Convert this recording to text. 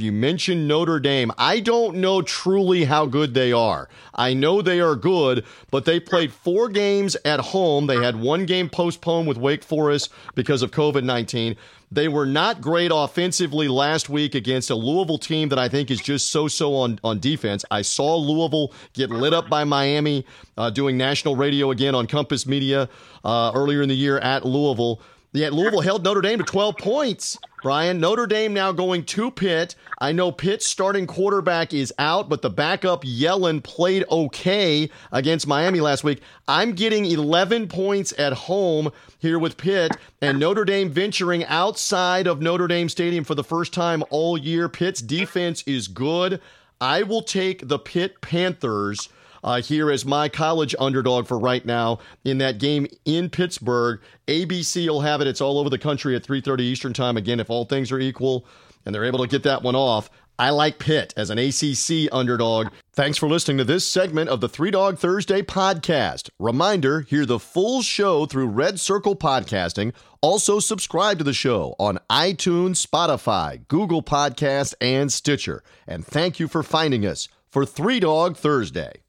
You mentioned Notre Dame. I don't know truly how good they are. I know they are good, but they played four games at home. They had one game postponed with Wake Forest because of COVID 19. They were not great offensively last week against a Louisville team that I think is just so so on, on defense. I saw Louisville get lit up by Miami uh, doing national radio again on Compass Media uh, earlier in the year at Louisville. Yet Louisville held Notre Dame to 12 points. Brian, Notre Dame now going to Pitt. I know Pitt's starting quarterback is out, but the backup Yellen played okay against Miami last week. I'm getting 11 points at home here with Pitt, and Notre Dame venturing outside of Notre Dame Stadium for the first time all year. Pitt's defense is good. I will take the Pitt Panthers uh, here as my college underdog for right now in that game in Pittsburgh. ABC will have it. It's all over the country at 3:30 Eastern Time. Again, if all things are equal and they're able to get that one off. I like Pitt as an ACC underdog. Thanks for listening to this segment of the Three Dog Thursday podcast. Reminder hear the full show through RedCircle Podcasting. Also, subscribe to the show on iTunes, Spotify, Google Podcast, and Stitcher. And thank you for finding us for Three Dog Thursday.